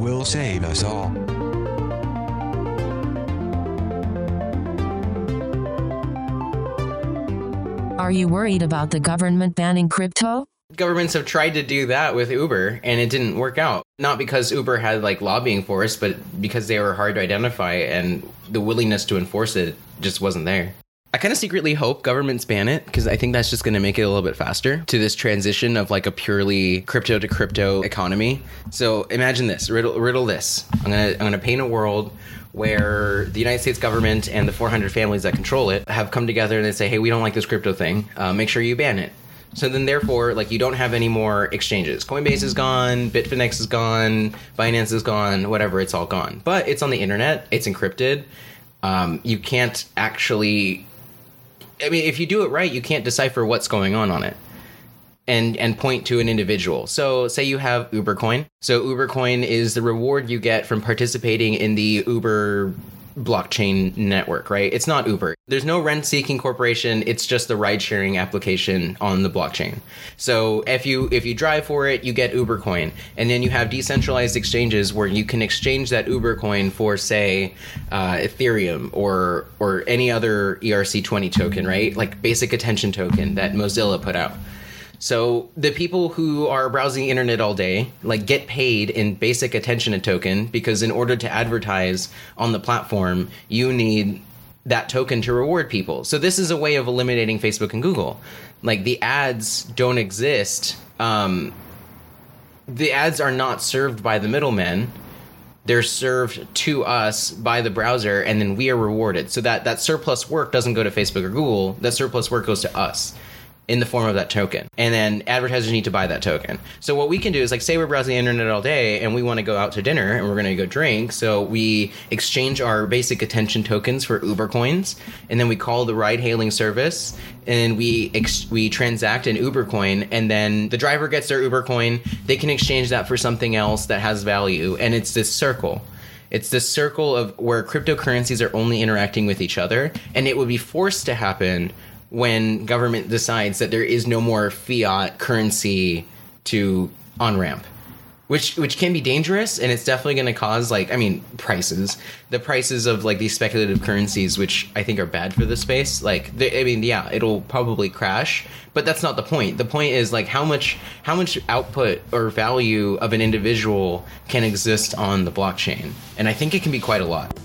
will save us all. Are you worried about the government banning crypto? Governments have tried to do that with Uber and it didn't work out. Not because Uber had like lobbying force, but because they were hard to identify and the willingness to enforce it just wasn't there. I kind of secretly hope governments ban it because I think that's just going to make it a little bit faster to this transition of like a purely crypto to crypto economy. So imagine this, riddle, riddle this. I'm gonna I'm gonna paint a world where the United States government and the 400 families that control it have come together and they say, hey, we don't like this crypto thing. Uh, make sure you ban it. So then, therefore, like you don't have any more exchanges. Coinbase is gone, Bitfinex is gone, Binance is gone, whatever. It's all gone. But it's on the internet. It's encrypted. Um, you can't actually. I mean, if you do it right, you can't decipher what's going on on it and and point to an individual. So say you have UberCoin. So UberCoin is the reward you get from participating in the Uber blockchain network, right? It's not Uber. There's no rent seeking corporation. It's just the ride sharing application on the blockchain. So if you if you drive for it, you get Uber coin. And then you have decentralized exchanges where you can exchange that Uber coin for say uh, Ethereum or or any other ERC20 token, right? Like basic attention token that Mozilla put out. So the people who are browsing the internet all day like get paid in basic attention and token because in order to advertise on the platform, you need that token to reward people. So this is a way of eliminating Facebook and Google. Like the ads don't exist. Um, the ads are not served by the middlemen. They're served to us by the browser, and then we are rewarded. So that that surplus work doesn't go to Facebook or Google. That surplus work goes to us in the form of that token. And then advertisers need to buy that token. So what we can do is like say we're browsing the internet all day and we want to go out to dinner and we're going to go drink. So we exchange our basic attention tokens for Uber coins and then we call the ride hailing service and we ex- we transact an Uber coin and then the driver gets their Uber coin, they can exchange that for something else that has value and it's this circle. It's this circle of where cryptocurrencies are only interacting with each other, and it would be forced to happen when government decides that there is no more fiat currency to on ramp which which can be dangerous and it's definitely going to cause like i mean prices. The prices of like these speculative currencies which i think are bad for the space like they, i mean yeah it'll probably crash but that's not the point. The point is like how much how much output or value of an individual can exist on the blockchain? And i think it can be quite a lot